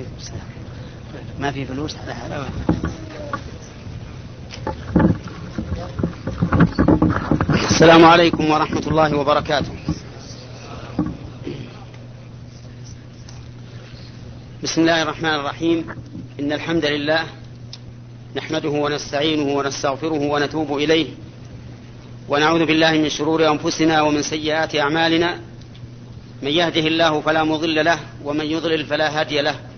عليكم السلام. ما في فلوس؟ على هذا. السلام عليكم ورحمة الله وبركاته. بسم الله الرحمن الرحيم. إن الحمد لله نحمده ونستعينه ونستغفره ونتوب إليه. ونعوذ بالله من شرور أنفسنا ومن سيئات أعمالنا. من يهده الله فلا مضل له ومن يضلل فلا هادي له.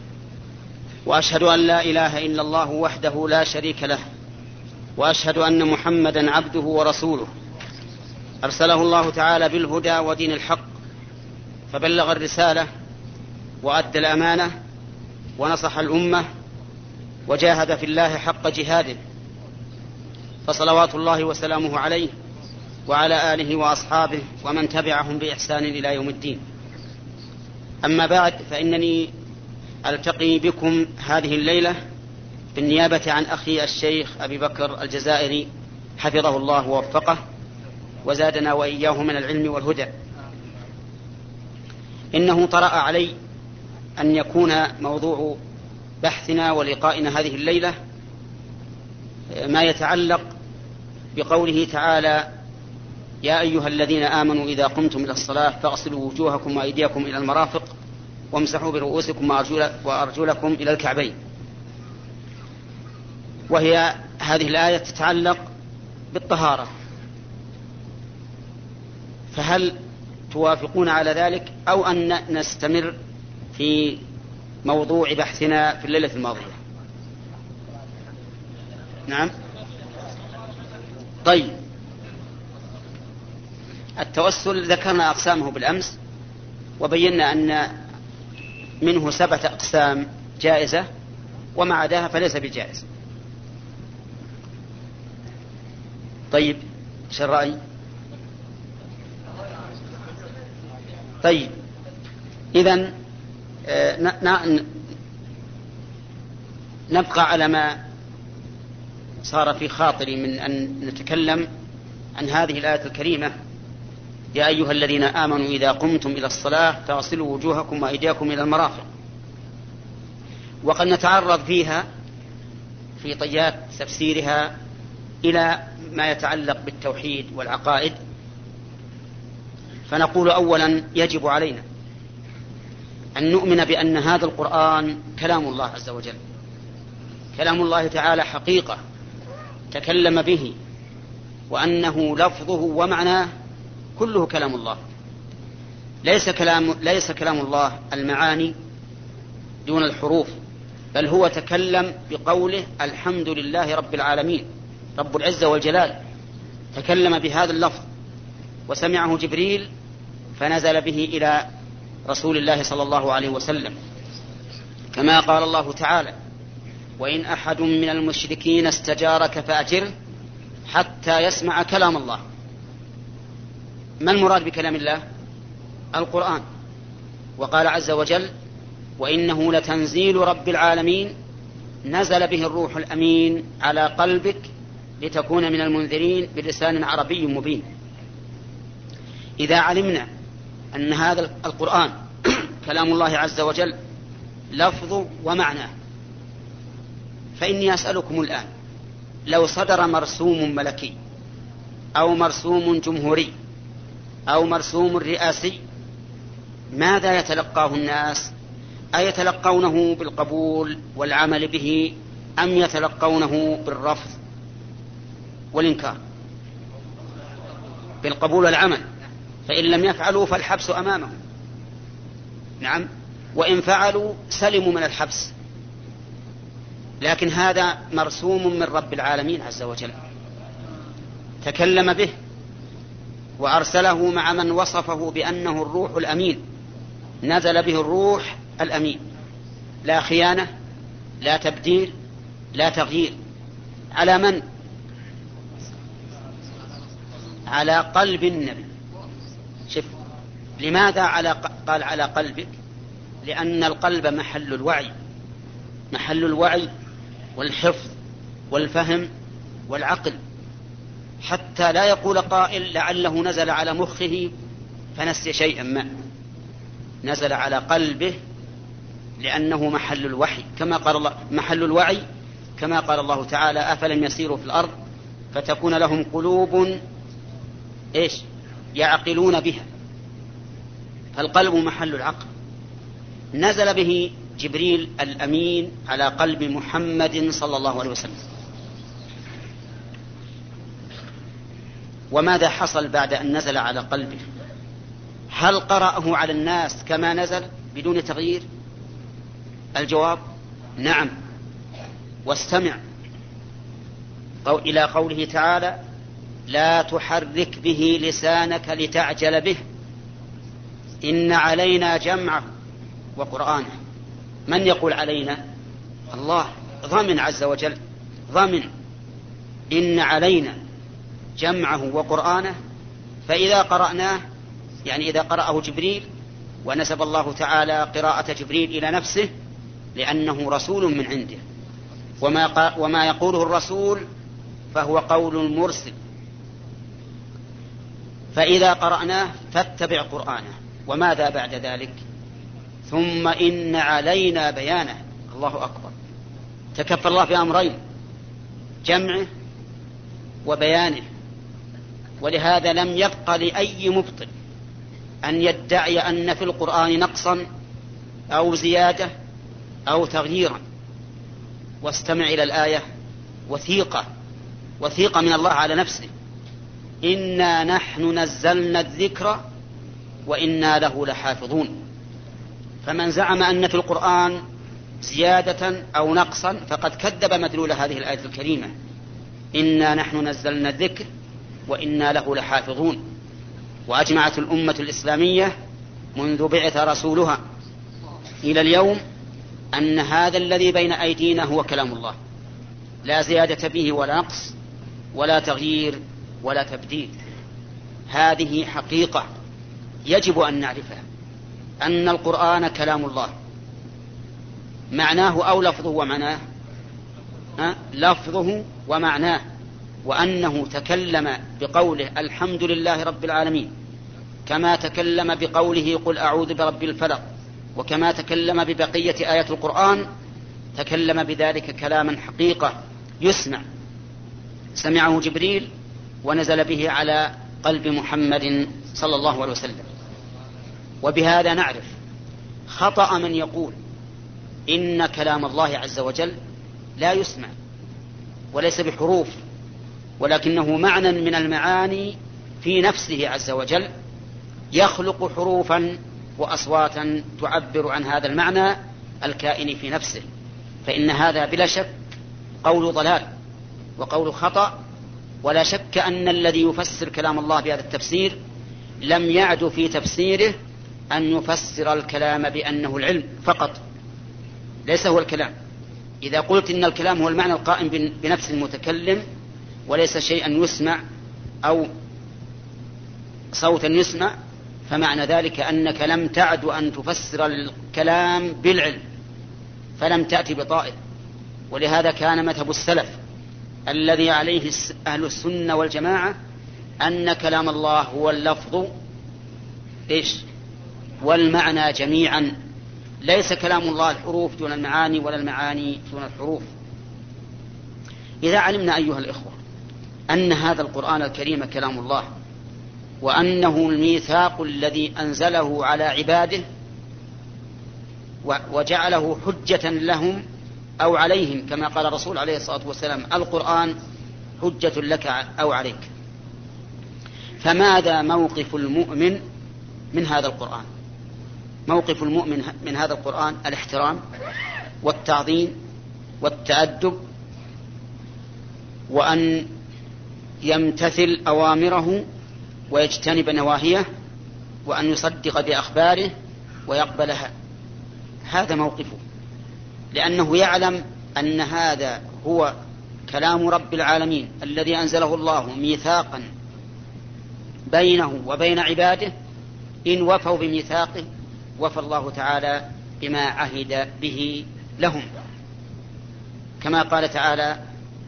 وأشهد أن لا إله إلا الله وحده لا شريك له وأشهد أن محمدا عبده ورسوله. أرسله الله تعالى بالهدى ودين الحق فبلغ الرسالة وأدى الأمانة ونصح الأمة وجاهد في الله حق جهاده. فصلوات الله وسلامه عليه وعلى آله وأصحابه ومن تبعهم بإحسان إلى يوم الدين. أما بعد فإنني ألتقي بكم هذه الليلة بالنيابة عن أخي الشيخ أبي بكر الجزائري حفظه الله ووفقه وزادنا وإياه من العلم والهدى. إنه طرأ علي أن يكون موضوع بحثنا ولقائنا هذه الليلة ما يتعلق بقوله تعالى يا أيها الذين آمنوا إذا قمتم إلى الصلاة فاغسلوا وجوهكم وأيديكم إلى المرافق وامسحوا برؤوسكم وأرجلكم إلى الكعبين. وهي هذه الآية تتعلق بالطهارة. فهل توافقون على ذلك أو أن نستمر في موضوع بحثنا في الليلة الماضية؟ نعم. طيب. التوسل ذكرنا أقسامه بالأمس وبينا أن منه سبعة أقسام جائزة وما عداها فليس بجائز طيب إيش الرأي؟ طيب إذا نبقى على ما صار في خاطري من أن نتكلم عن هذه الآية الكريمة يا أيها الذين آمنوا إذا قمتم إلى الصلاة فاغسلوا وجوهكم وأيديكم إلى المرافق. وقد نتعرض فيها في طيات تفسيرها إلى ما يتعلق بالتوحيد والعقائد. فنقول أولا يجب علينا أن نؤمن بأن هذا القرآن كلام الله عز وجل. كلام الله تعالى حقيقة تكلم به وأنه لفظه ومعناه كله كلام الله. ليس كلام ليس كلام الله المعاني دون الحروف بل هو تكلم بقوله الحمد لله رب العالمين رب العزة والجلال. تكلم بهذا اللفظ وسمعه جبريل فنزل به إلى رسول الله صلى الله عليه وسلم. كما قال الله تعالى وإن أحد من المشركين استجارك فأجره حتى يسمع كلام الله. ما المراد بكلام الله؟ القرآن. وقال عز وجل وإنه لتنزيل رب العالمين نزل به الروح الأمين على قلبك لتكون من المنذرين بلسان عربي مبين. إذا علمنا أن هذا القرآن كلام الله عز وجل لفظ ومعنى فإني أسألكم الآن لو صدر مرسوم ملكي أو مرسوم جمهوري أو مرسوم رئاسي ماذا يتلقاه الناس؟ أيتلقونه بالقبول والعمل به أم يتلقونه بالرفض والإنكار؟ بالقبول والعمل. فإن لم يفعلوا فالحبس أمامهم. نعم. وإن فعلوا سلموا من الحبس. لكن هذا مرسوم من رب العالمين عز وجل. تكلم به وأرسله مع من وصفه بأنه الروح الأمين. نزل به الروح الأمين. لا خيانة لا تبديل لا تغيير. على من؟ على قلب النبي. شف لماذا على قال على قلبك؟ لأن القلب محل الوعي. محل الوعي والحفظ والفهم والعقل. حتى لا يقول قائل لعله نزل على مخه فنسي شيئا ما. نزل على قلبه لأنه محل الوحي كما قال الله محل الوعي كما قال الله تعالى أفلم يسيروا في الأرض؟ فتكون لهم قلوب إيش؟ يعقلون بها. فالقلب محل العقل. نزل به جبريل الأمين على قلب محمد صلى الله عليه وسلم. وماذا حصل بعد أن نزل على قلبه؟ هل قرأه على الناس كما نزل بدون تغيير؟ الجواب نعم. واستمع. إلى قوله تعالى لا تحرك به لسانك لتعجل به. إن علينا جمعه وقرآنه. من يقول علينا؟ الله. ضمن عز وجل. ضمن. إن علينا. جمعه وقرآنه فإذا قرأناه يعني إذا قرأه جبريل ونسب الله تعالى قراءة جبريل إلى نفسه لأنه رسول من عنده. وما, وما يقوله الرسول فهو قول المرسل فإذا قرأناه فاتبع قرآنه. وماذا بعد ذلك؟ ثم إن علينا بيانه. الله أكبر. تكفى الله بأمرين جمعه وبيانه. ولهذا لم يبق لأي مبطل أن يدعي أن في القرآن نقصا أو زيادة أو تغييرا. واستمع إلى الآية وثيقة وثيقة من الله على نفسه. إنا نحن نزلنا الذكر وإنا له لحافظون. فمن زعم أن في القرآن زيادة أو نقصا فقد كذب مدلول هذه الآية الكريمة. إنا نحن نزلنا الذكر وإنا له لحافظون. وأجمعت الأمة الإسلامية منذ بعث رسولها إلى اليوم أن هذا الذي بين أيدينا هو كلام الله. لا زيادة به ولا نقص ولا تغيير ولا تبديل. هذه حقيقة يجب أن نعرفها. أن القرآن كلام الله. معناه أو لفظه ومعناه؟ لفظه ومعناه. وأنه تكلم بقوله الحمد لله رب العالمين كما تكلم بقوله قل أعوذ برب الفلق وكما تكلم ببقية آيات القرآن تكلم بذلك كلاما حقيقة يسمع. سمعه جبريل ونزل به على قلب محمد صلى الله عليه وسلم. وبهذا نعرف خطأ من يقول إن كلام الله عز وجل لا يسمع وليس بحروف. ولكنه معنى من المعاني في نفسه عز وجل يخلق حروفا واصواتا تعبر عن هذا المعنى الكائن في نفسه. فإن هذا بلا شك قول ضلال وقول خطأ ولا شك أن الذي يفسر كلام الله بهذا التفسير لم يعد في تفسيره أن يفسر الكلام بأنه العلم فقط ليس هو الكلام. إذا قلت إن الكلام هو المعنى القائم بنفس المتكلم وليس شيئا يسمع أو صوتا يسمع فمعنى ذلك أنك لم تعد أن تفسر الكلام بالعلم فلم تأتي بطائل ولهذا كان مذهب السلف الذي عليه أهل السنة والجماعة أن كلام الله هو اللفظ إيش؟ والمعنى جميعا. ليس كلام الله الحروف دون المعاني ولا المعاني دون الحروف. إذا علمنا أيها الإخوة أن هذا القرآن الكريم كلام الله وأنه الميثاق الذي أنزله على عباده وجعله حجة لهم أو عليهم كما قال الرسول عليه الصلاة والسلام القرآن حجة لك أو عليك. فماذا موقف المؤمن من هذا القرآن؟ موقف المؤمن من هذا القرآن الاحترام والتعظيم والتأدب وأن يمتثل أوامره ويجتنب نواهيه وأن يصدق بأخباره ويقبلها. هذا موقفه. لأنه يعلم أن هذا هو كلام رب العالمين الذي أنزله الله ميثاقا بينه وبين عباده. إن وفوا بميثاقه وفى الله تعالى بما عهد به لهم. كما قال تعالى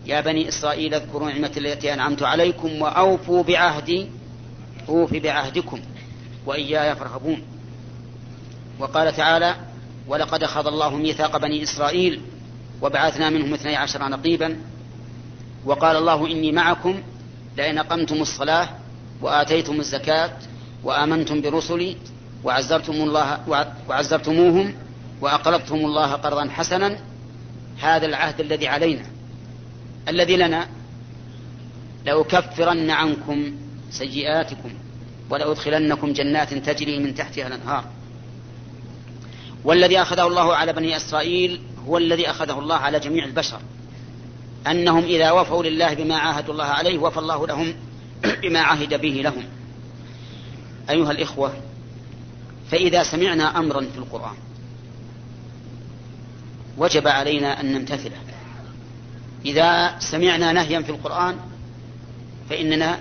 يا بني إسرائيل اذكروا نعمتي التي أنعمت عليكم وأوفوا بعهدي أوف بعهدكم وإياي فارهبون. وقال تعالى ولقد أخذ الله ميثاق بني إسرائيل وبعثنا منهم اثني عشر نقيبا. وقال الله إني معكم لئن أقمتم الصلاة وآتيتم الزكاة وآمنتم برسلي وعزرتم الله وعزرتموهم وأقرضتم الله قرضا حسنا. هذا العهد الذي علينا. الذي لنا لأكفرن عنكم سيئاتكم ولأدخلنكم جنات تجري من تحتها الأنهار. والذي أخذه الله على بني إسرائيل هو الذي أخذه الله على جميع البشر. أنهم إذا وفوا لله بما عاهدوا الله عليه وفى الله لهم بما عهد به لهم. أيها الإخوة فإذا سمعنا أمرا في القرآن وجب علينا أن نمتثله. إذا سمعنا نهيا في القرآن فإننا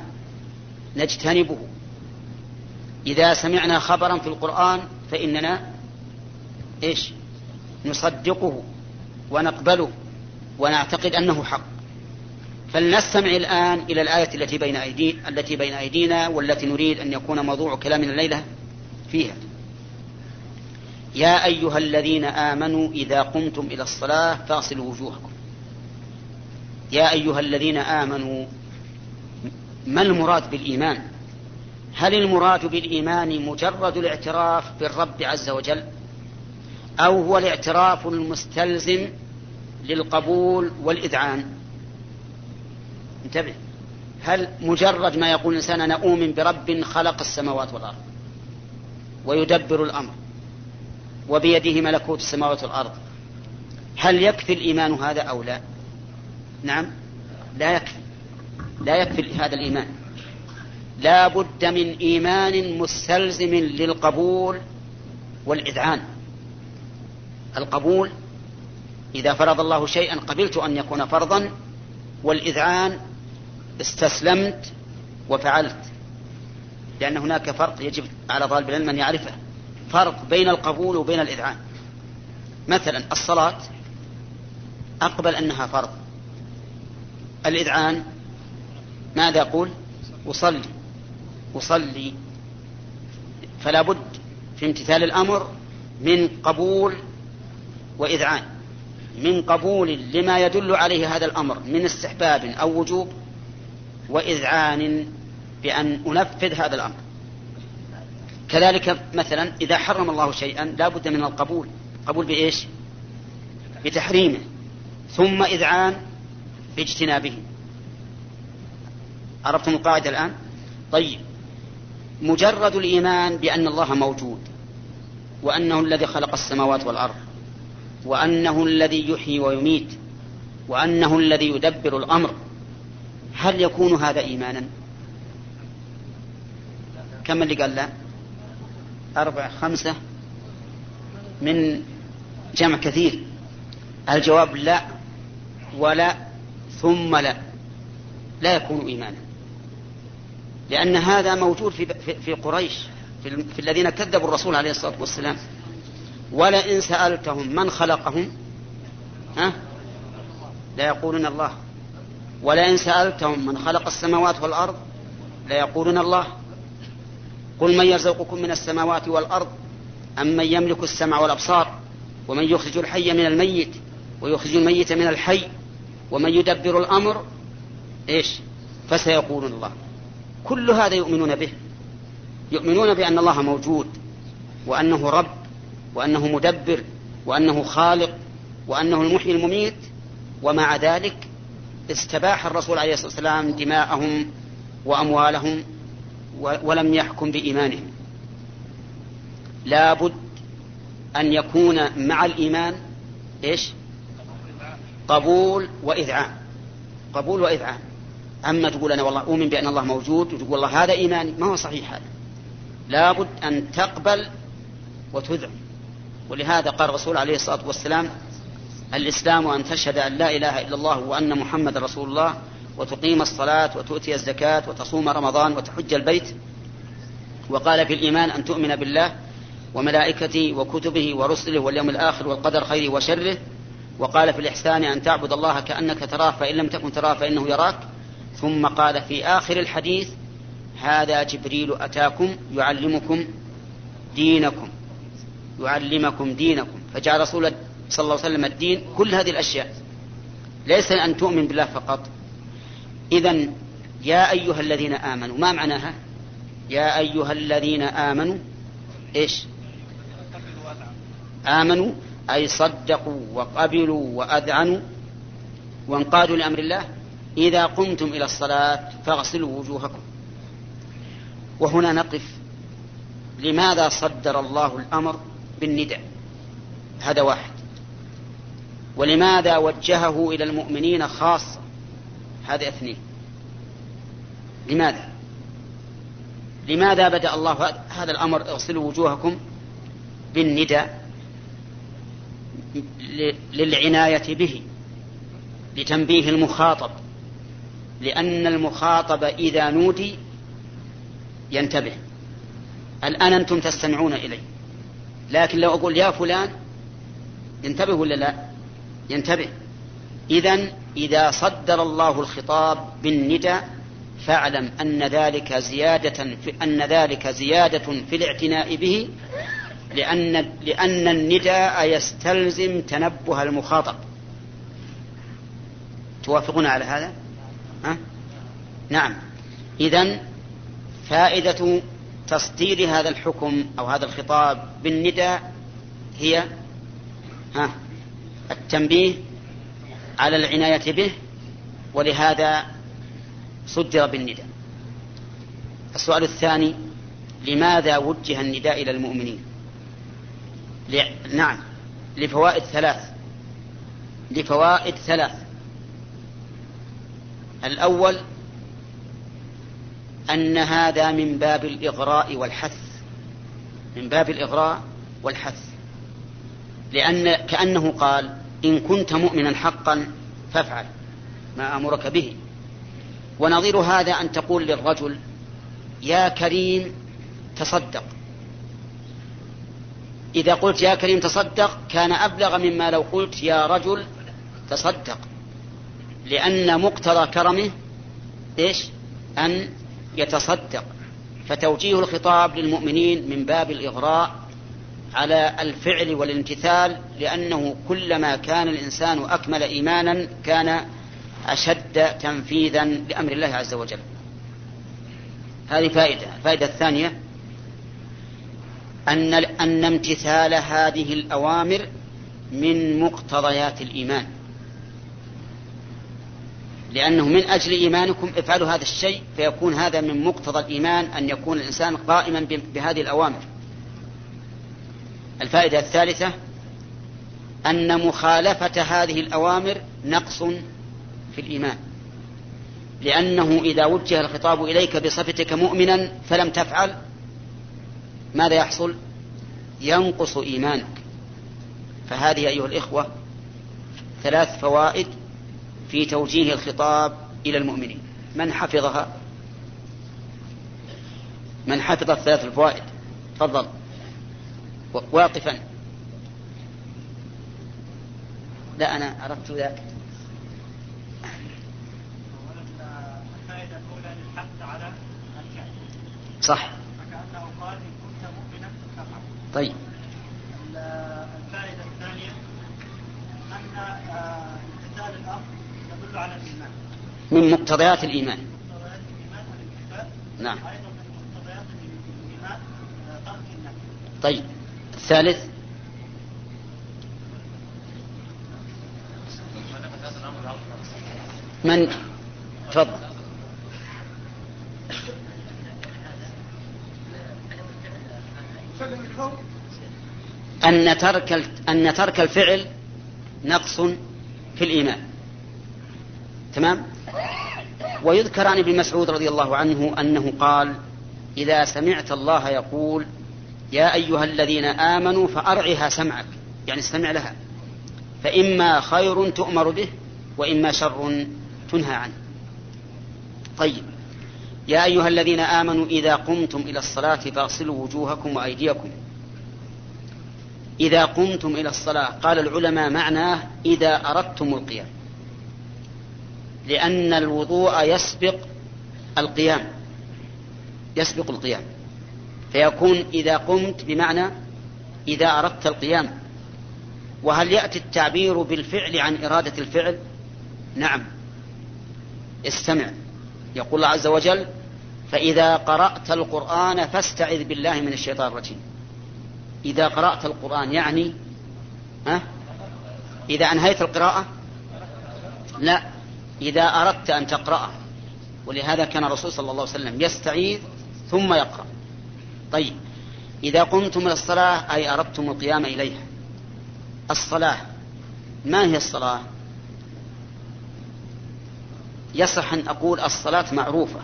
نجتنبه. إذا سمعنا خبرا في القرآن فإننا إيش؟ نصدقه ونقبله ونعتقد أنه حق. فلنستمع الآن إلى الآية التي بين أيدي التي بين أيدينا والتي نريد أن يكون موضوع كلامنا الليلة فيها. يا أيها الذين آمنوا إذا قمتم إلى الصلاة فاغسلوا وجوهكم. يا أيها الذين آمنوا ما المراد بالإيمان؟ هل المراد بالإيمان مجرد الاعتراف بالرب عز وجل؟ أو هو الاعتراف المستلزم للقبول والإذعان؟ انتبه. هل مجرد ما يقول الإنسان أنا أؤمن برب خلق السماوات والأرض ويدبر الأمر وبيده ملكوت السماوات والأرض هل يكفي الإيمان هذا أو لا؟ نعم. لا يكفي. لا يكفي هذا الإيمان. لا بد من إيمان مستلزم للقبول والإذعان. القبول إذا فرض الله شيئا قبلت أن يكون فرضا والإذعان استسلمت وفعلت. لأن هناك فرق يجب على طالب العلم أن يعرفه. فرق بين القبول وبين الإذعان. مثلا الصلاة أقبل أنها فرض. الإذعان ماذا أقول؟ أصلي. أصلي. فلا بد في امتثال الأمر من قبول وإذعان. من قبول لما يدل عليه هذا الأمر من استحباب أو وجوب وإذعان بأن أنفذ هذا الأمر. كذلك مثلا إذا حرم الله شيئا لا بد من القبول. قبول بإيش؟ بتحريمه. ثم إذعان باجتنابه. عرفتم القاعدة الآن؟ طيب. مجرد الإيمان بأن الله موجود وأنه الذي خلق السماوات والأرض وأنه الذي يحيي ويميت وأنه الذي يدبر الأمر هل يكون هذا إيمانا؟ كم اللي قال لا؟ أربعة خمسة؟ من جمع كثير. الجواب لا ولا ثم لا. لا يكون إيمانا. لأن هذا موجود في, في قريش في, في الذين كذبوا الرسول عليه الصلاة والسلام. ولئن سألتهم من خلقهم ها؟ ليقولون الله. ولئن سألتهم من خلق السماوات والأرض ليقولون الله. قل من يرزقكم من السماوات والأرض أم من يملك السمع والأبصار ومن يخرج الحي من الميت ويخرج الميت من الحي. ومن يدبر الأمر إيش؟ فسيقولون الله. كل هذا يؤمنون به. يؤمنون بأن الله موجود وأنه رب وأنه مدبر وأنه خالق وأنه المحيي المميت. ومع ذلك استباح الرسول عليه الصلاة والسلام دماءهم وأموالهم ولم يحكم بإيمانهم. لا بد أن يكون مع الإيمان إيش؟ قبول وإذعان. قبول وإذعان. أما تقول أنا والله أؤمن بأن الله موجود وتقول والله هذا إيماني ما هو صحيح هذا؟ لابد أن تقبل وتذعن. ولهذا قال الرسول عليه الصلاة والسلام الإسلام أن تشهد أن لا إله إلا الله وأن محمد رسول الله وتقيم الصلاة وتؤتي الزكاة وتصوم رمضان وتحج البيت. وقال في الإيمان أن تؤمن بالله وملائكته وكتبه ورسله واليوم الآخر والقدر خيره وشره. وقال في الإحسان أن تعبد الله كأنك تراه فإن لم تكن تراه فإنه يراك. ثم قال في آخر الحديث هذا جبريل أتاكم يعلمكم دينكم يعلمكم دينكم. فجعل رسول صلى الله عليه وسلم الدين كل هذه الأشياء. ليس أن تؤمن بالله فقط. إذا يا أيها الذين آمنوا ما معناها يا أيها الذين آمنوا إيش؟ آمنوا أي صدقوا وقبلوا وأذعنوا وانقادوا لأمر الله إذا قمتم إلى الصلاة فاغسلوا وجوهكم. وهنا نقف لماذا صدر الله الأمر بالنداء؟ هذا واحد. ولماذا وجهه إلى المؤمنين خاصة؟ هذا اثنين. لماذا؟ لماذا بدأ الله هذا الأمر؟ اغسلوا وجوهكم بالنداء. للعناية به لتنبيه المخاطب. لأن المخاطب إذا نودي ينتبه. الآن أنتم تستمعون إلي؟ لكن لو أقول يا فلان ينتبه ولا لا؟ ينتبه. إذا إذا صدر الله الخطاب بالندى فاعلم أن ذلك زيادة في أن ذلك زيادة في الاعتناء به لأن لأن النداء يستلزم تنبه المخاطب توافقون على هذا؟ ها؟ نعم إذا فائدة تصدير هذا الحكم أو هذا الخطاب بالنداء هي ها التنبيه على العناية به ولهذا صدر بالنداء السؤال الثاني لماذا وجه النداء إلى المؤمنين ل... نعم. لفوائد ثلاث. لفوائد ثلاث. الأول أن هذا من باب الإغراء والحث. من باب الإغراء والحث. لأن كأنه قال إن كنت مؤمنا حقا فافعل ما أمرك به. ونظير هذا أن تقول للرجل يا كريم تصدق. إذا قلت يا كريم تصدق كان أبلغ مما لو قلت يا رجل تصدق. لأن مقتضى كرمه إيش؟ أن يتصدق. فتوجيه الخطاب للمؤمنين من باب الإغراء على الفعل والامتثال لأنه كلما كان الإنسان أكمل إيمانا كان أشد تنفيذا لأمر الله عز وجل. هذه فائدة. الفائدة الثانية أن أن امتثال هذه الأوامر من مقتضيات الإيمان. لأنه من أجل إيمانكم افعلوا هذا الشيء فيكون هذا من مقتضى الإيمان أن يكون الإنسان قائما بهذه الأوامر. الفائدة الثالثة أن مخالفة هذه الأوامر نقص في الإيمان. لأنه إذا وجه الخطاب إليك بصفتك مؤمنا فلم تفعل ماذا يحصل؟ ينقص إيمانك. فهذه أيها الإخوة ثلاث فوائد في توجيه الخطاب إلى المؤمنين. من حفظها؟ من حفظ الثلاث الفوائد؟ تفضل. واقفا. لا أنا عرفت ذاك. صح فكأنه قال إن كنت مؤمنا فافعل طيب. الفائدة الثانية أن آه، امتثال الأمر يدل على الإيمان. من مقتضيات الإيمان. مقتضيات الإيمان الامتثال نعم. أيضا من مقتضيات الإيمان آه، ترك النفي طيب. الثالث. من؟ تفضل. أن ترك أن ترك الفعل نقص في الإيمان. تمام؟ ويذكر عن ابن مسعود رضي الله عنه أنه قال إذا سمعت الله يقول يا أيها الذين آمنوا فأرعها سمعك. يعني استمع لها. فإما خير تؤمر به وإما شر تنهى عنه. طيب. يا أيها الذين آمنوا إذا قمتم إلى الصلاة فاغسلوا وجوهكم وأيديكم. إذا قمتم إلى الصلاة. قال العلماء معناه إذا أردتم القيام. لأن الوضوء يسبق القيام. يسبق القيام. فيكون إذا قمت بمعنى إذا أردت القيام. وهل يأتي التعبير بالفعل عن إرادة الفعل؟ نعم. استمع. يقول الله عز وجل فإذا قرأت القرآن فاستعذ بالله من الشيطان الرجيم. إذا قرأت القرآن يعني ها؟ إذا أنهيت القراءة؟ لا. إذا أردت أن تقرأه ولهذا كان الرسول صلى الله عليه وسلم يستعيذ ثم يقرأ. طيب. إذا قمتم إلى الصلاة أي أردتم القيام إليها. الصلاة. ما هي الصلاة؟ يصح أن أقول الصلاة معروفة.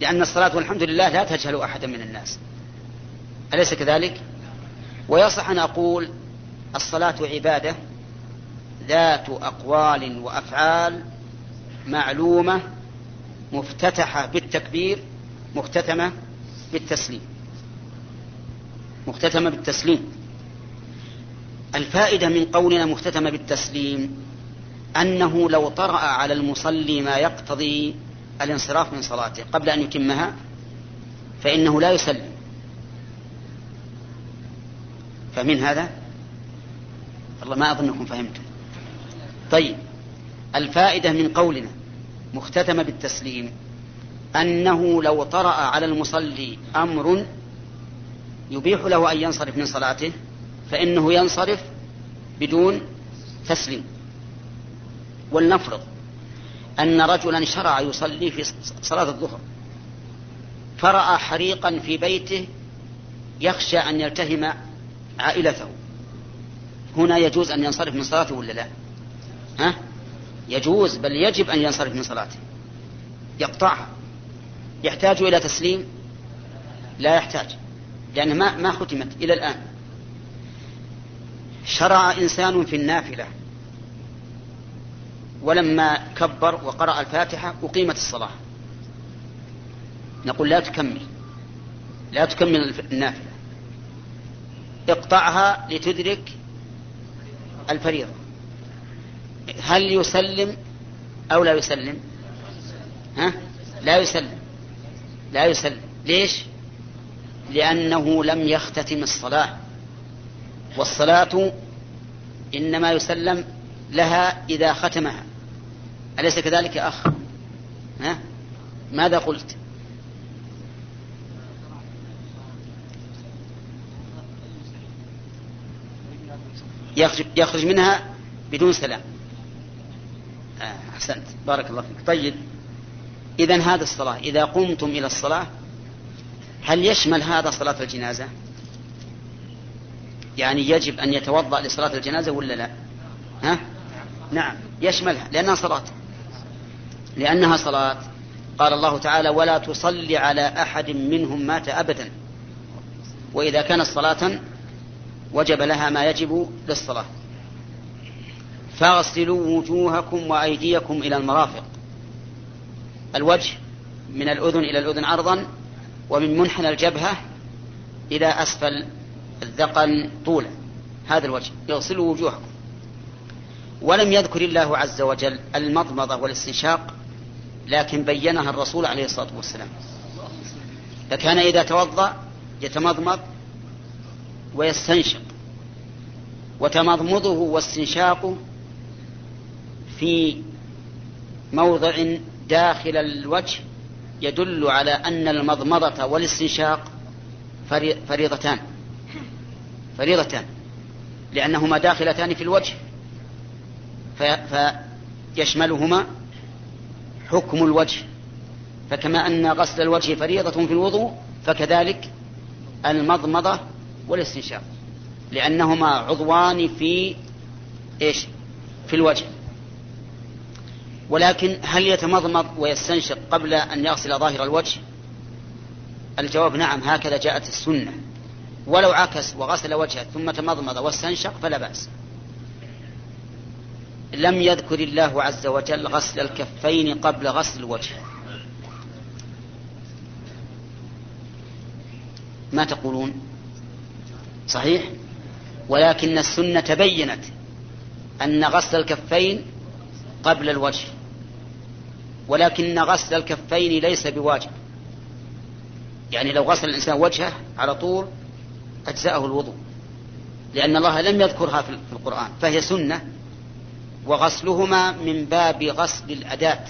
لأن الصلاة والحمد لله لا تجهل أحدا من الناس. أليس كذلك؟ ويصح أن أقول الصلاة عبادة ذات أقوال وأفعال معلومة مفتتحة بالتكبير مختتمة بالتسليم. مختتمة بالتسليم. الفائدة من قولنا مختتمة بالتسليم أنه لو طرأ على المصلي ما يقتضي الانصراف من صلاته قبل أن يتمها فإنه لا يسلم. فمن هذا؟ والله ما أظنكم فهمتم. طيب الفائدة من قولنا مختتمة بالتسليم أنه لو طرأ على المصلي أمر يبيح له أن ينصرف من صلاته فإنه ينصرف بدون تسليم. ولنفرض أن رجلا شرع يصلي في صلاة الظهر فرأى حريقا في بيته يخشى أن يلتهم عائلته. هنا يجوز أن ينصرف من صلاته ولا لا؟ ها؟ يجوز بل يجب أن ينصرف من صلاته. يقطعها. يحتاج إلى تسليم؟ لا يحتاج لأن ما ما ختمت إلى الآن. شرع إنسان في النافلة. ولما كبر وقرأ الفاتحة أقيمت الصلاة. نقول لا تكمل. لا تكمل النافلة. اقطعها لتدرك الفريضة. هل يسلم أو لا يسلم؟ ها؟ لا يسلم. لا يسلم. ليش؟ لأنه لم يختتم الصلاة. والصلاة إنما يسلم لها إذا ختمها. أليس كذلك يا أخ؟ ها؟ ماذا قلت؟ يخرج, يخرج منها بدون سلام. آه أحسنت. بارك الله فيك. طيب. إذا هذا الصلاة إذا قمتم إلى الصلاة هل يشمل هذا صلاة الجنازة؟ يعني يجب أن يتوضأ لصلاة الجنازة ولا لا؟ ها؟ نعم. يشملها لأنها صلاة. لأنها صلاة. قال الله تعالى ولا تصلي على أحد منهم مات أبدا. وإذا كانت صلاة وجب لها ما يجب للصلاة. فاغسلوا وجوهكم وأيديكم إلى المرافق. الوجه من الأذن إلى الأذن عرضا ومن منحنى الجبهة إلى أسفل الذقن طولا. هذا الوجه. يغسلوا وجوهكم. ولم يذكر الله عز وجل المضمضة والاستنشاق لكن بينها الرسول عليه الصلاة والسلام. فكان إذا توضأ يتمضمض ويستنشق. وتمضمضه واستنشاقه في موضع داخل الوجه يدل على أن المضمضة والاستنشاق فريضتان. فريضتان. لأنهما داخلتان في الوجه. فيشملهما حكم الوجه. فكما أن غسل الوجه فريضة في الوضوء فكذلك المضمضة والاستنشاق. لأنهما عضوان في إيش؟ في الوجه. ولكن هل يتمضمض ويستنشق قبل أن يغسل ظاهر الوجه؟ الجواب نعم هكذا جاءت السنة. ولو عكس وغسل وجهه ثم تمضمض واستنشق فلا بأس. لم يذكر الله عز وجل غسل الكفين قبل غسل الوجه. ما تقولون؟ صحيح؟ ولكن السنة بينت أن غسل الكفين قبل الوجه ولكن غسل الكفين ليس بواجب. يعني لو غسل الإنسان وجهه على طول أجزأه الوضوء لأن الله لم يذكرها في القرآن فهي سنة وغسلهما من باب غسل الأداة.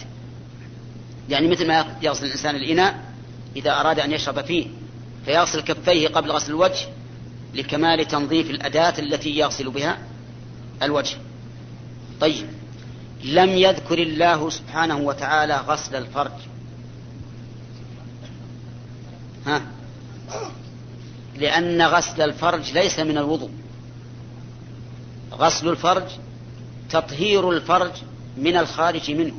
يعني مثل ما يغسل الإنسان الإناء إذا أراد أن يشرب فيه فيغسل كفيه قبل غسل الوجه لكمال تنظيف الأداة التي يغسل بها الوجه. طيب. لم يذكر الله سبحانه وتعالى غسل الفرج. ها؟ لأن غسل الفرج ليس من الوضوء. غسل الفرج تطهير الفرج من الخارج منه.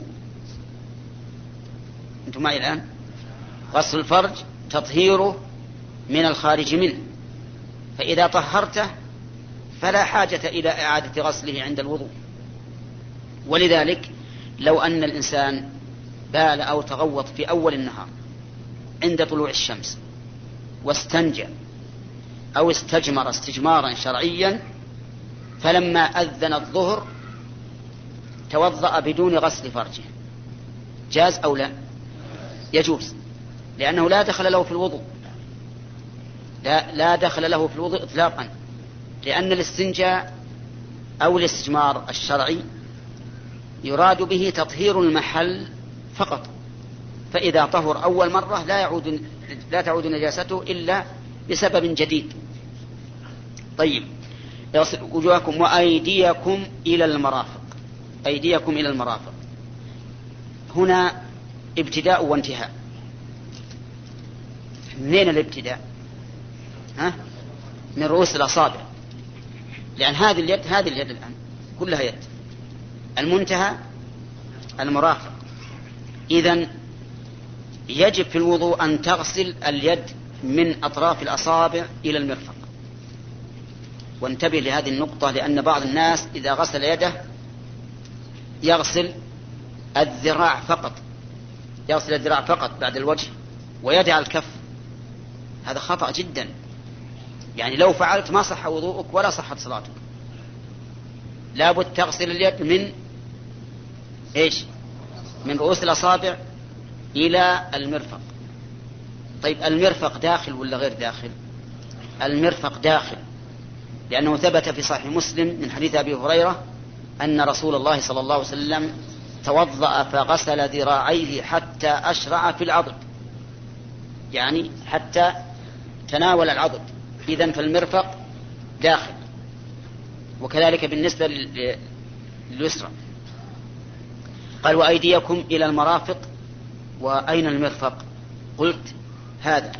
أنتم معي الآن؟ غسل الفرج تطهيره من الخارج منه. فإذا طهرته فلا حاجة إلى إعادة غسله عند الوضوء. ولذلك لو أن الإنسان بال أو تغوط في أول النهار عند طلوع الشمس واستنجى أو استجمر استجمارا شرعيا فلما أذن الظهر توضأ بدون غسل فرجه. جاز أو لا؟ يجوز لأنه لا دخل له في الوضوء. لا, لا دخل له في الوضوء إطلاقا لأن الاستنجاء أو الاستجمار الشرعي يراد به تطهير المحل فقط فإذا طهر أول مرة لا يعود لا تعود نجاسته إلا بسبب جديد. طيب يغسل وجوهكم وأيديكم إلى المرافق أيديكم إلى المرافق. هنا ابتداء وانتهاء. منين الابتداء؟ ها؟ من رؤوس الأصابع. لأن هذه اليد هذه اليد الآن كلها يد. المنتهى المرافق. إذا يجب في الوضوء أن تغسل اليد من أطراف الأصابع إلى المرفق. وانتبه لهذه النقطة لأن بعض الناس إذا غسل يده يغسل الذراع فقط. يغسل الذراع فقط بعد الوجه ويدع الكف. هذا خطأ جدا. يعني لو فعلت ما صح وضوءك ولا صحت صلاتك. لابد تغسل اليد من إيش؟ من رؤوس الأصابع إلى المرفق. طيب المرفق داخل ولا غير داخل؟ المرفق داخل. لأنه ثبت في صحيح مسلم من حديث أبي هريرة أن رسول الله صلى الله عليه وسلم توضأ فغسل ذراعيه حتى أشرع في العضد. يعني حتى تناول العضد. اذا فالمرفق داخل. وكذلك بالنسبة لليسرى. قال وأيديكم إلى المرافق وأين المرفق؟ قلت هذا.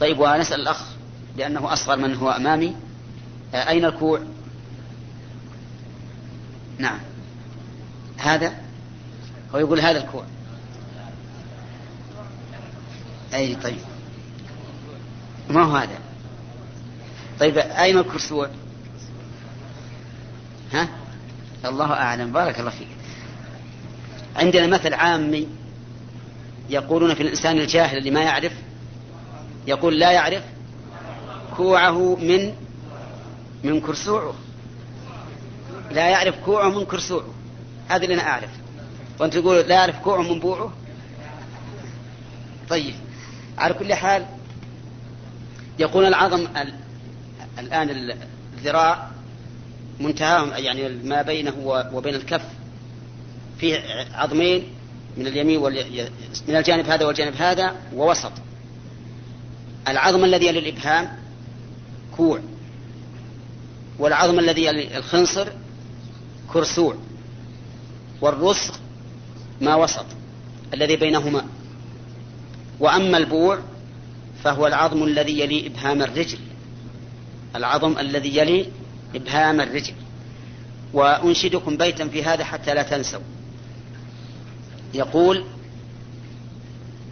طيب ونسأل الأخ لأنه أصغر من هو أمامي. أين الكوع؟ نعم. هذا؟ هو يقول هذا الكوع. أي طيب. ما هو هذا؟ طيب أين الكرسوع ها؟ الله أعلم. بارك الله فيك. عندنا مثل عامي يقولون في الإنسان الجاهل اللي ما يعرف يقول لا يعرف كوعه من من كرسوعه. لا يعرف كوعه من كرسوعه. هذا اللي أنا أعرف. وأنت تقول لا يعرف كوعه من بوعه؟ طيب على كل حال يقول العظم الآن الذراع منتهاه يعني ما بينه وبين الكف فيه عظمين من اليمين من الجانب هذا والجانب هذا ووسط. العظم الذي يلي الإبهام كوع والعظم الذي يلي الخنصر كرسوع والرسغ ما وسط الذي بينهما. وأما البوع فهو العظم الذي يلي إبهام الرجل. العظم الذي يلي إبهام الرجل. وأنشدكم بيتا في هذا حتى لا تنسوا. يقول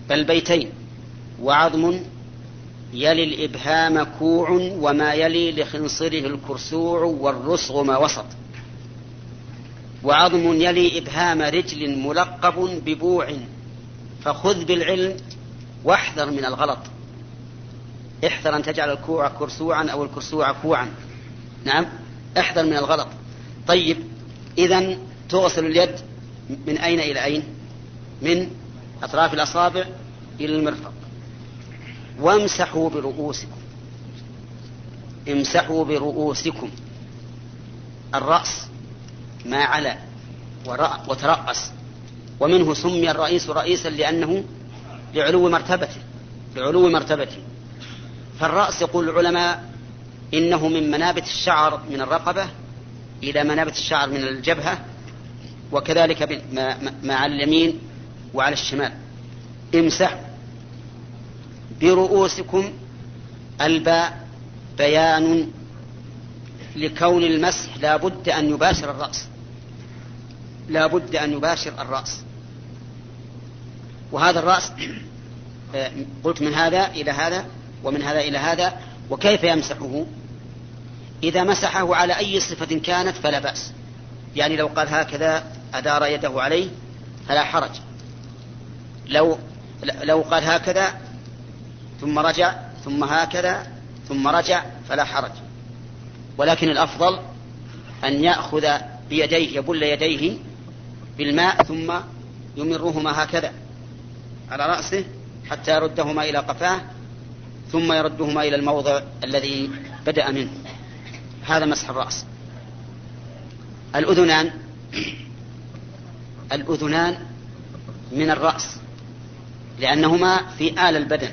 بل بيتين وعظم يلي الإبهام كوع وما يلي لخنصره الكرسوع والرسغ ما وسط. وعظم يلي إبهام رجل ملقب ببوع فخذ بالعلم واحذر من الغلط. احذر أن تجعل الكوع كرسوعا أو الكرسوع كوعا. نعم؟ احذر من الغلط. طيب إذا تغسل اليد من أين إلى أين؟ من أطراف الأصابع إلى المرفق. وامسحوا برؤوسكم. امسحوا برؤوسكم. الرأس ما علا وترأس. ومنه سمي الرئيس رئيسا لأنه لعلو مرتبته. لعلو مرتبته. فالرأس يقول العلماء إنه من منابت الشعر من الرقبة إلى منابت الشعر من الجبهة وكذلك مع اليمين وعلى الشمال. امسحوا برؤوسكم الباء بيان لكون المسح لا بد أن يباشر الرأس. لا بد أن يباشر الرأس. وهذا الرأس آه، قلت من هذا إلى هذا ومن هذا إلى هذا وكيف يمسحه؟ إذا مسحه على أي صفة كانت فلا بأس. يعني لو قال هكذا أدار يده عليه فلا حرج. لو لو قال هكذا ثم رجع ثم هكذا ثم رجع فلا حرج. ولكن الأفضل أن يأخذ بيديه يبل يديه بالماء ثم يمرهما هكذا على رأسه حتى يردهما إلى قفاه ثم يردهما إلى الموضع الذي بدأ منه. هذا مسح الرأس. الأذنان الأذنان من الرأس لأنهما في آل البدن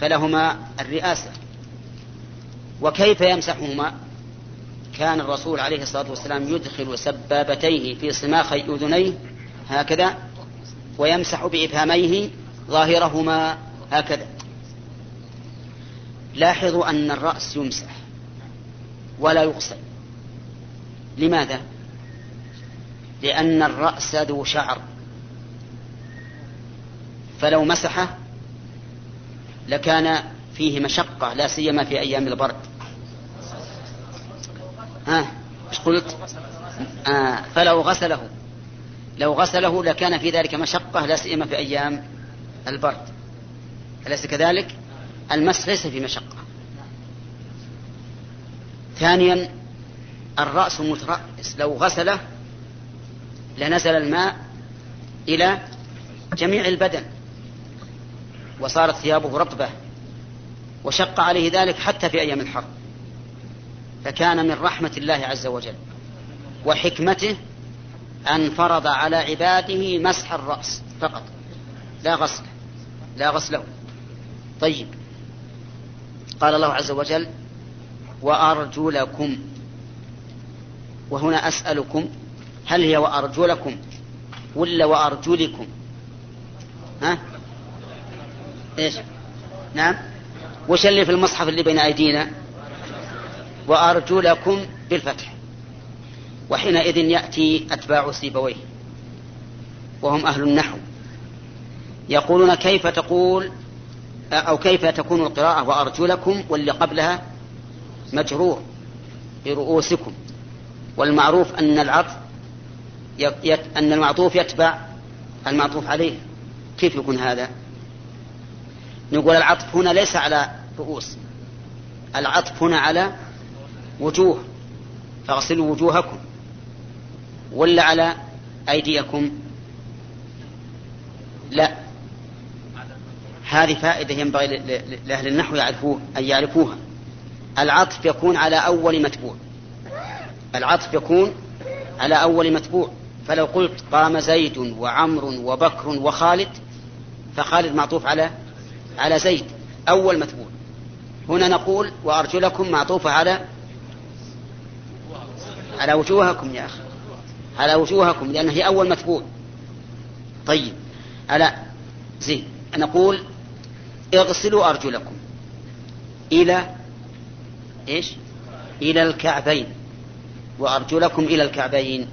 فلهما الرئاسة. وكيف يمسحهما؟ كان الرسول عليه الصلاة والسلام يدخل سبابتيه في صماخي أذنيه هكذا ويمسح بإبهاميه ظاهرهما هكذا. لاحظوا أن الرأس يمسح ولا يغسل. لماذا؟ لأن الرأس ذو شعر. فلو مسحه لكان فيه مشقة لا سيما في أيام البرد. ها؟ إيش قلت؟ آه فلو غسله. لو غسله لكان في ذلك مشقة لا سيما في أيام البرد. أليس كذلك؟ المس ليس في مشقة. ثانيا الرأس مترأس. لو غسله لنزل الماء إلى جميع البدن وصارت ثيابه رطبة وشق عليه ذلك حتى في أيام الحر. فكان من رحمة الله عز وجل وحكمته أن فرض على عباده مسح الرأس فقط. لا غسله لا غسله. طيب. قال الله عز وجل وأرجلكم وهنا أسألكم هل هي وأرجلكم ولا وأرجلكم ها؟ إيش؟ نعم. وش اللي في المصحف اللي بين أيدينا؟ وأرجلكم بالفتح. وحينئذ يأتي أتباع سيبويه وهم أهل النحو يقولون كيف تقول أو كيف تكون القراءة وأرجلكم واللي قبلها مجرور برؤوسكم. والمعروف أن العطف يت أن المعطوف يتبع المعطوف عليه. كيف يكون هذا؟ نقول العطف هنا ليس على رؤوس. العطف هنا على وجوه. فاغسلوا وجوهكم. ولا على أيديكم. لا. هذه فائدة ينبغي لأهل النحو يعرفوه أن يعرفوها. العطف يكون على أول متبوع. العطف يكون على أول متبوع. فلو قلت قام زيد وعمر وبكر وخالد فخالد معطوف على على زيد. أول متبوع. هنا نقول وأرجلكم معطوفة على على وجوهكم يا أخي. على وجوهكم لأنها هي أول متبوع. طيب. على زين. نقول اغسلوا أرجلكم إلى إيش؟ إلى الكعبين. وأرجلكم إلى الكعبين.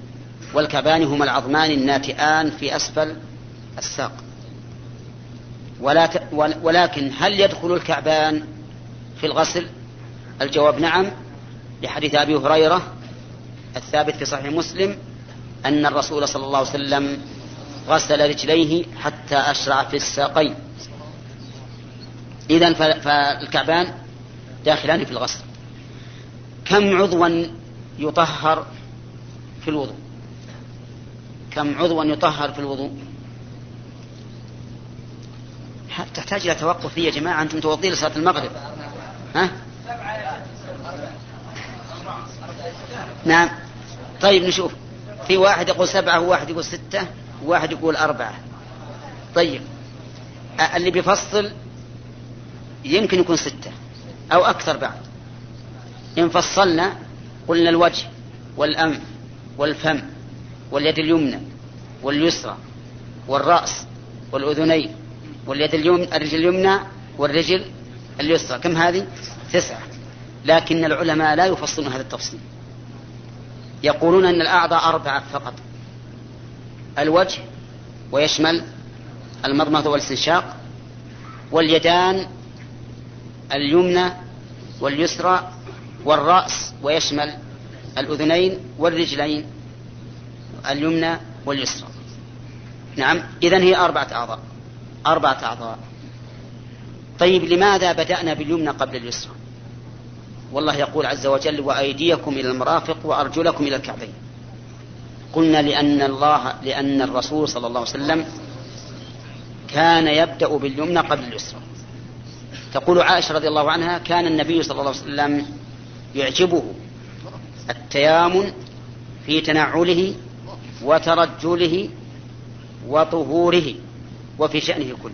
والكعبان هما العظمان الناتئان في أسفل الساق. ولكن هل يدخل الكعبان في الغسل؟ الجواب نعم. لحديث أبي هريرة الثابت في صحيح مسلم أن الرسول صلى الله عليه وسلم غسل رجليه حتى أشرع في الساقين. إذا فالكعبان داخلان في الغسل. كم عضوا يطهر في الوضوء؟ كم عضوا يطهر في الوضوء؟ تحتاج إلى توقف يا جماعة أنتم توضين لصلاة المغرب. ها؟ نعم. طيب نشوف. في واحد يقول سبعة وواحد يقول ستة وواحد يقول أربعة. طيب. اللي بيفصل يمكن يكون ستة أو أكثر بعد. إن فصلنا قلنا الوجه والأنف والفم واليد اليمنى واليسرى والرأس والأذنين واليد اليمنى الرجل اليمنى والرجل اليسرى. كم هذه؟ تسعة. لكن العلماء لا يفصلون هذا التفصيل. يقولون أن الأعضاء أربعة فقط. الوجه ويشمل المضمضة والاستنشاق واليدان اليمنى واليسرى والرأس ويشمل الأذنين والرجلين اليمنى واليسرى. نعم إذا هي أربعة أعضاء أربعة أعضاء. طيب لماذا بدأنا باليمنى قبل اليسرى؟ والله يقول عز وجل وأيديكم إلى المرافق وأرجلكم إلى الكعبين. قلنا لأن الله لأن الرسول صلى الله عليه وسلم كان يبدأ باليمنى قبل اليسرى. تقول عائشة رضي الله عنها كان النبي صلى الله عليه وسلم يعجبه التيامن في تنعله وترجله وطهوره وفي شأنه كله.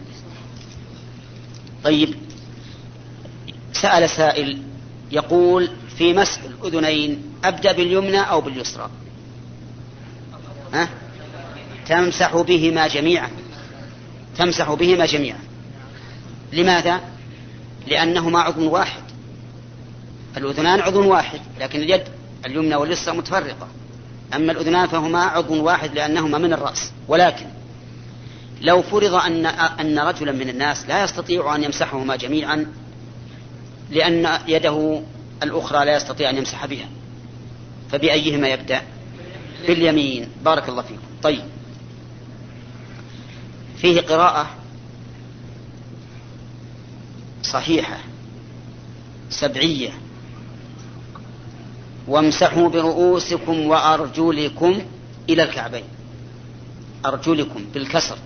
طيب سأل سائل يقول في مسح الأذنين أبدأ باليمنى أو باليسرى؟ ها؟ تمسح بهما جميعا. تمسح بهما جميعا. لماذا؟ لأنهما عضو واحد. الأذنان عضو واحد لكن اليد اليمنى واليسرى متفرقة. أما الأذنان فهما عضو واحد لأنهما من الرأس. ولكن لو فرض أن أن رجلا من الناس لا يستطيع أن يمسحهما جميعا لأن يده الأخرى لا يستطيع أن يمسح بها. فبأيهما يبدأ؟ باليمين. بارك الله فيكم. طيب. فيه قراءة صحيحة سبعية. وامسحوا برؤوسكم وأرجلكم إلى الكعبين. أرجلكم بالكسر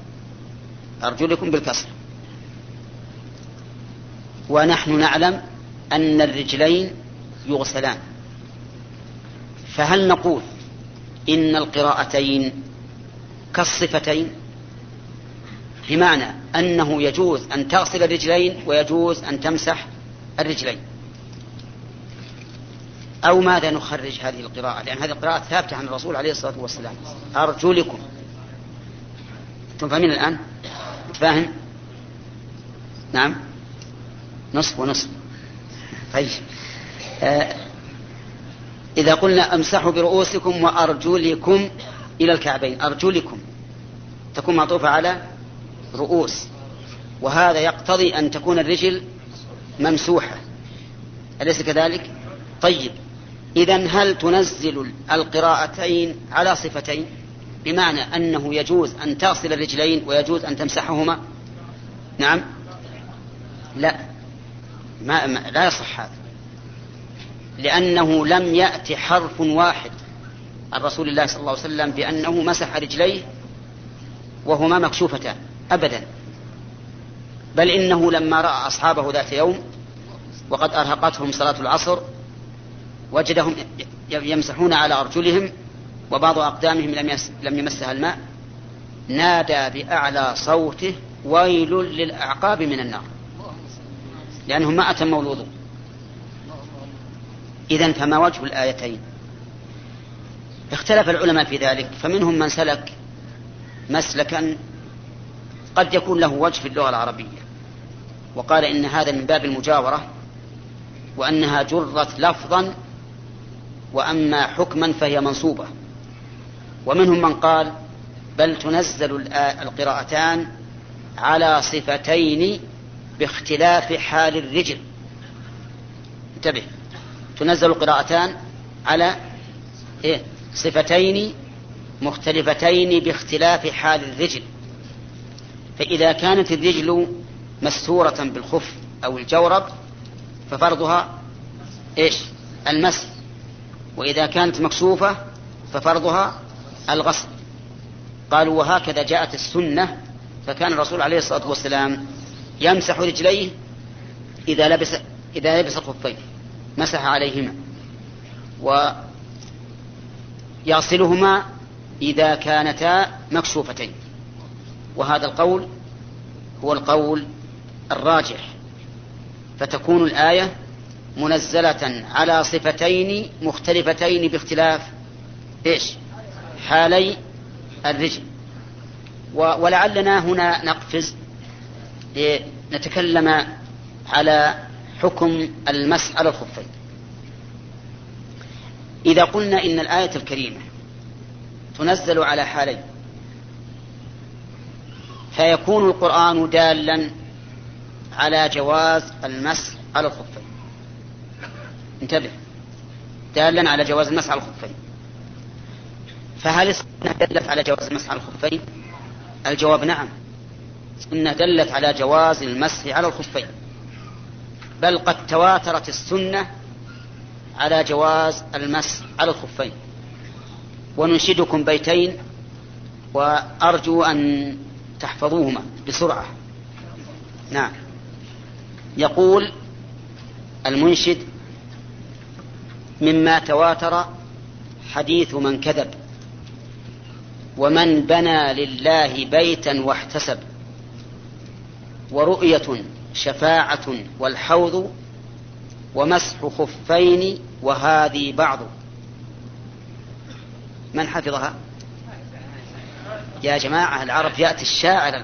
أرجلكم بالكسر. ونحن نعلم أن الرجلين يغسلان. فهل نقول إن القراءتين كالصفتين؟ بمعنى أنه يجوز أن تغسل الرجلين ويجوز أن تمسح الرجلين. أو ماذا نخرج هذه القراءة؟ لأن هذه القراءة ثابتة عن الرسول عليه الصلاة والسلام. أرجلكم. أنتم فاهمين الآن؟ فاهم نعم. نصف ونصف. طيب. آه إذا قلنا امسحوا برؤوسكم وأرجلكم إلى الكعبين. أرجلكم. تكون معطوفة على رؤوس وهذا يقتضي أن تكون الرجل ممسوحة أليس كذلك؟ طيب إذا هل تنزل القراءتين على صفتين؟ بمعنى أنه يجوز أن تغسل الرجلين ويجوز أن تمسحهما؟ نعم؟ لا ما, ما لا يصح هذا لأنه لم يأت حرف واحد عن رسول الله صلى الله عليه وسلم بأنه مسح رجليه وهما مكشوفتان أبدا. بل إنه لما رأى أصحابه ذات يوم وقد أرهقتهم صلاة العصر وجدهم يمسحون على أرجلهم وبعض أقدامهم لم يمسها الماء نادى بأعلى صوته ويل للأعقاب من النار. لأنهم ما أتموا الوضوء إذا فما وجه الآيتين؟ اختلف العلماء في ذلك فمنهم من سلك مسلكا قد يكون له وجه في اللغة العربية. وقال إن هذا من باب المجاورة وأنها جرت لفظا وأما حكما فهي منصوبة. ومنهم من قال بل تنزل القراءتان على صفتين باختلاف حال الرجل. انتبه. تنزل قراءتان على إيه؟ صفتين مختلفتين باختلاف حال الرجل. فإذا كانت الرجل مستورة بالخف أو الجورب ففرضها إيش؟ المسح وإذا كانت مكشوفة ففرضها الغسل. قالوا وهكذا جاءت السنة فكان الرسول عليه الصلاة والسلام يمسح رجليه إذا لبس إذا لبس الخفين مسح عليهما. يغسلهما إذا كانتا مكشوفتين وهذا القول هو القول الراجح. فتكون الآية منزلة على صفتين مختلفتين باختلاف إيش؟ حالي الرجل. ولعلنا هنا نقفز لنتكلم على حكم المسح على الخفين. إذا قلنا إن الآية الكريمة تنزل على حالين فيكون القرآن دالا على جواز المسح على الخفين. انتبه. دالا على جواز المسح على الخفين. فهل السنة دلت على جواز المسح على الخفين؟ الجواب نعم. السنة دلت على جواز المسح على الخفين. بل قد تواترت السنة على جواز المسح على الخفين. وننشدكم بيتين وأرجو أن تحفظوهما بسرعة. نعم. يقول المنشد مما تواتر حديث من كذب ومن بنى لله بيتا واحتسب ورؤية شفاعة والحوض ومسح خفين وهذه بعض. من حفظها؟ يا جماعة العرب يأتي الشاعر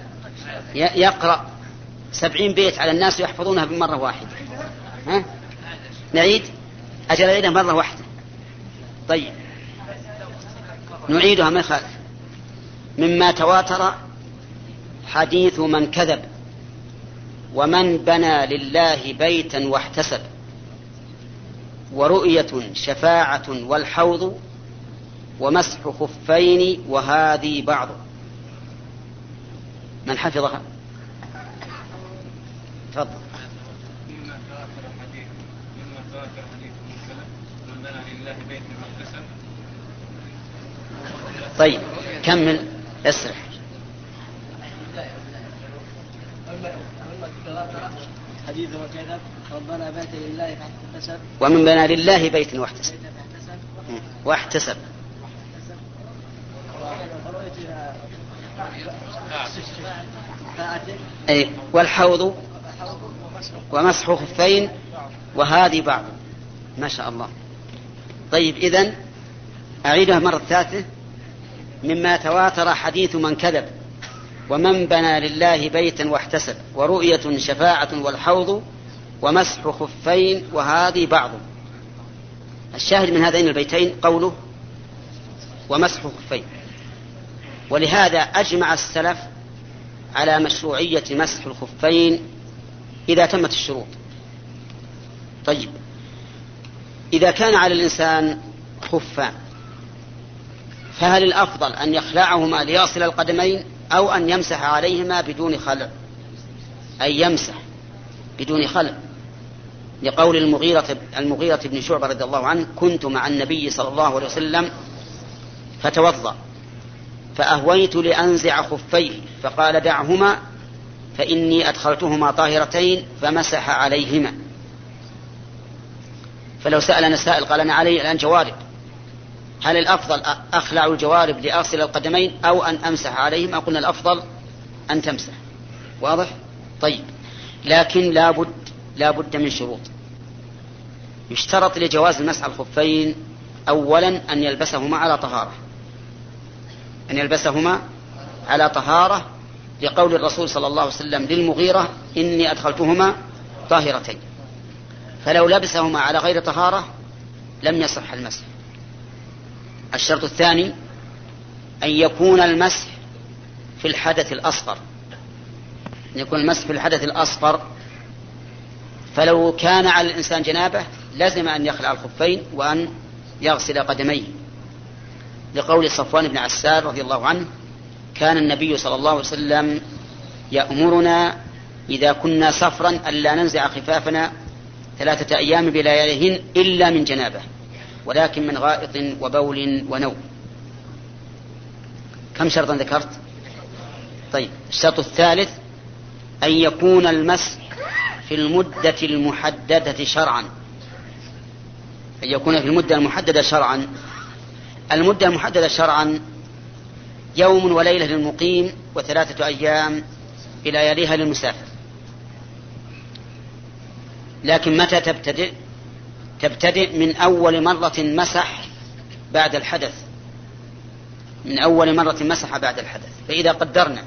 يقرأ سبعين بيت على الناس يحفظونها بمرة واحدة. ها؟ نعيد؟ أجل نعيدها مرة واحدة. طيب. نعيدها ما يخالف. مما تواتر حديث من كذب ومن بنى لله بيتا واحتسب ورؤية شفاعة والحوض ومسح خفين وهذه بعض. من حفظها. تفضل. مما تواتر مما تواتر حديث من بنى لله بيتا واحتسب طيب كمل اسرح. حديث وكذب ربنا بات لله فاحتسب. ومن بنى لله بيتا واحتسب واحتسب. أي والحوض ومسح خفين وهذه بعض. ما شاء الله. طيب إذن أعيدها مرة ثالثة. مما تواتر حديث من كذب ومن بنى لله بيتا واحتسب ورؤية شفاعة والحوض ومسح خفين وهذه بعض. الشاهد من هذين البيتين قوله ومسح خفين. ولهذا أجمع السلف على مشروعية مسح الخفين إذا تمت الشروط. طيب. إذا كان على الإنسان خفان فهل الأفضل أن يخلعهما ليصل القدمين أو أن يمسح عليهما بدون خلع؟ أي يمسح بدون خلع. لقول المغيرة, المغيرة بن شعبة رضي الله عنه كنت مع النبي صلى الله عليه وسلم فتوضأ. فأهويت لأنزع خفيه فقال دعهما فإني أدخلتهما طاهرتين فمسح عليهما. فلو سألنا سائل قال أنا علي الآن جوارب. هل الأفضل أخلع الجوارب لأغسل القدمين أو أن أمسح عليهما قلنا الأفضل أن تمسح. واضح؟ طيب. لكن لابد لابد من شروط. يشترط لجواز المسح الخفين أولا أن يلبسهما على طهارة. أن يلبسهما على طهارة لقول الرسول صلى الله عليه وسلم للمغيرة إني أدخلتهما طاهرتين. فلو لبسهما على غير طهارة لم يصح المسح. الشرط الثاني أن يكون المسح في الحدث الأصغر أن يكون المسح في الحدث الأصغر فلو كان على الإنسان جنابة لزم أن يخلع الخفين وأن يغسل قدميه. لقول صفوان بن عسار رضي الله عنه كان النبي صلى الله عليه وسلم يأمرنا إذا كنا سفرا ألا ننزع خفافنا ثلاثة أيام بلياليهن إلا من جنابة ولكن من غائط وبول ونوم. كم شرطا ذكرت؟ طيب الشرط الثالث أن يكون المسك في المدة المحددة شرعا. أن يكون في المدة المحددة شرعا. المدة المحددة شرعا يوم وليلة للمقيم وثلاثة أيام إلى يليها للمسافر. لكن متى تبتدئ؟ تبتدئ من أول مرة مسح بعد الحدث. من أول مرة مسح بعد الحدث. فإذا قدرنا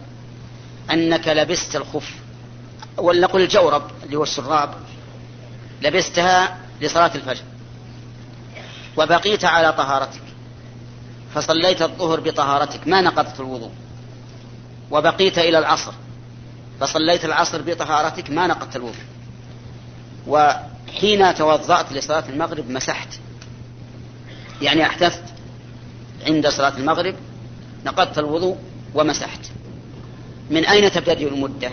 أنك لبست الخف ولنقل الجورب اللي هو الشراب لبستها لصلاة الفجر وبقيت على طهارتك. فصليت الظهر بطهارتك ما نقضت الوضوء وبقيت إلى العصر فصليت العصر بطهارتك ما نقضت الوضوء. وحين توضأت لصلاة المغرب مسحت يعني أحدثت عند صلاة المغرب نقضت الوضوء ومسحت. من أين تبتدئ المدة؟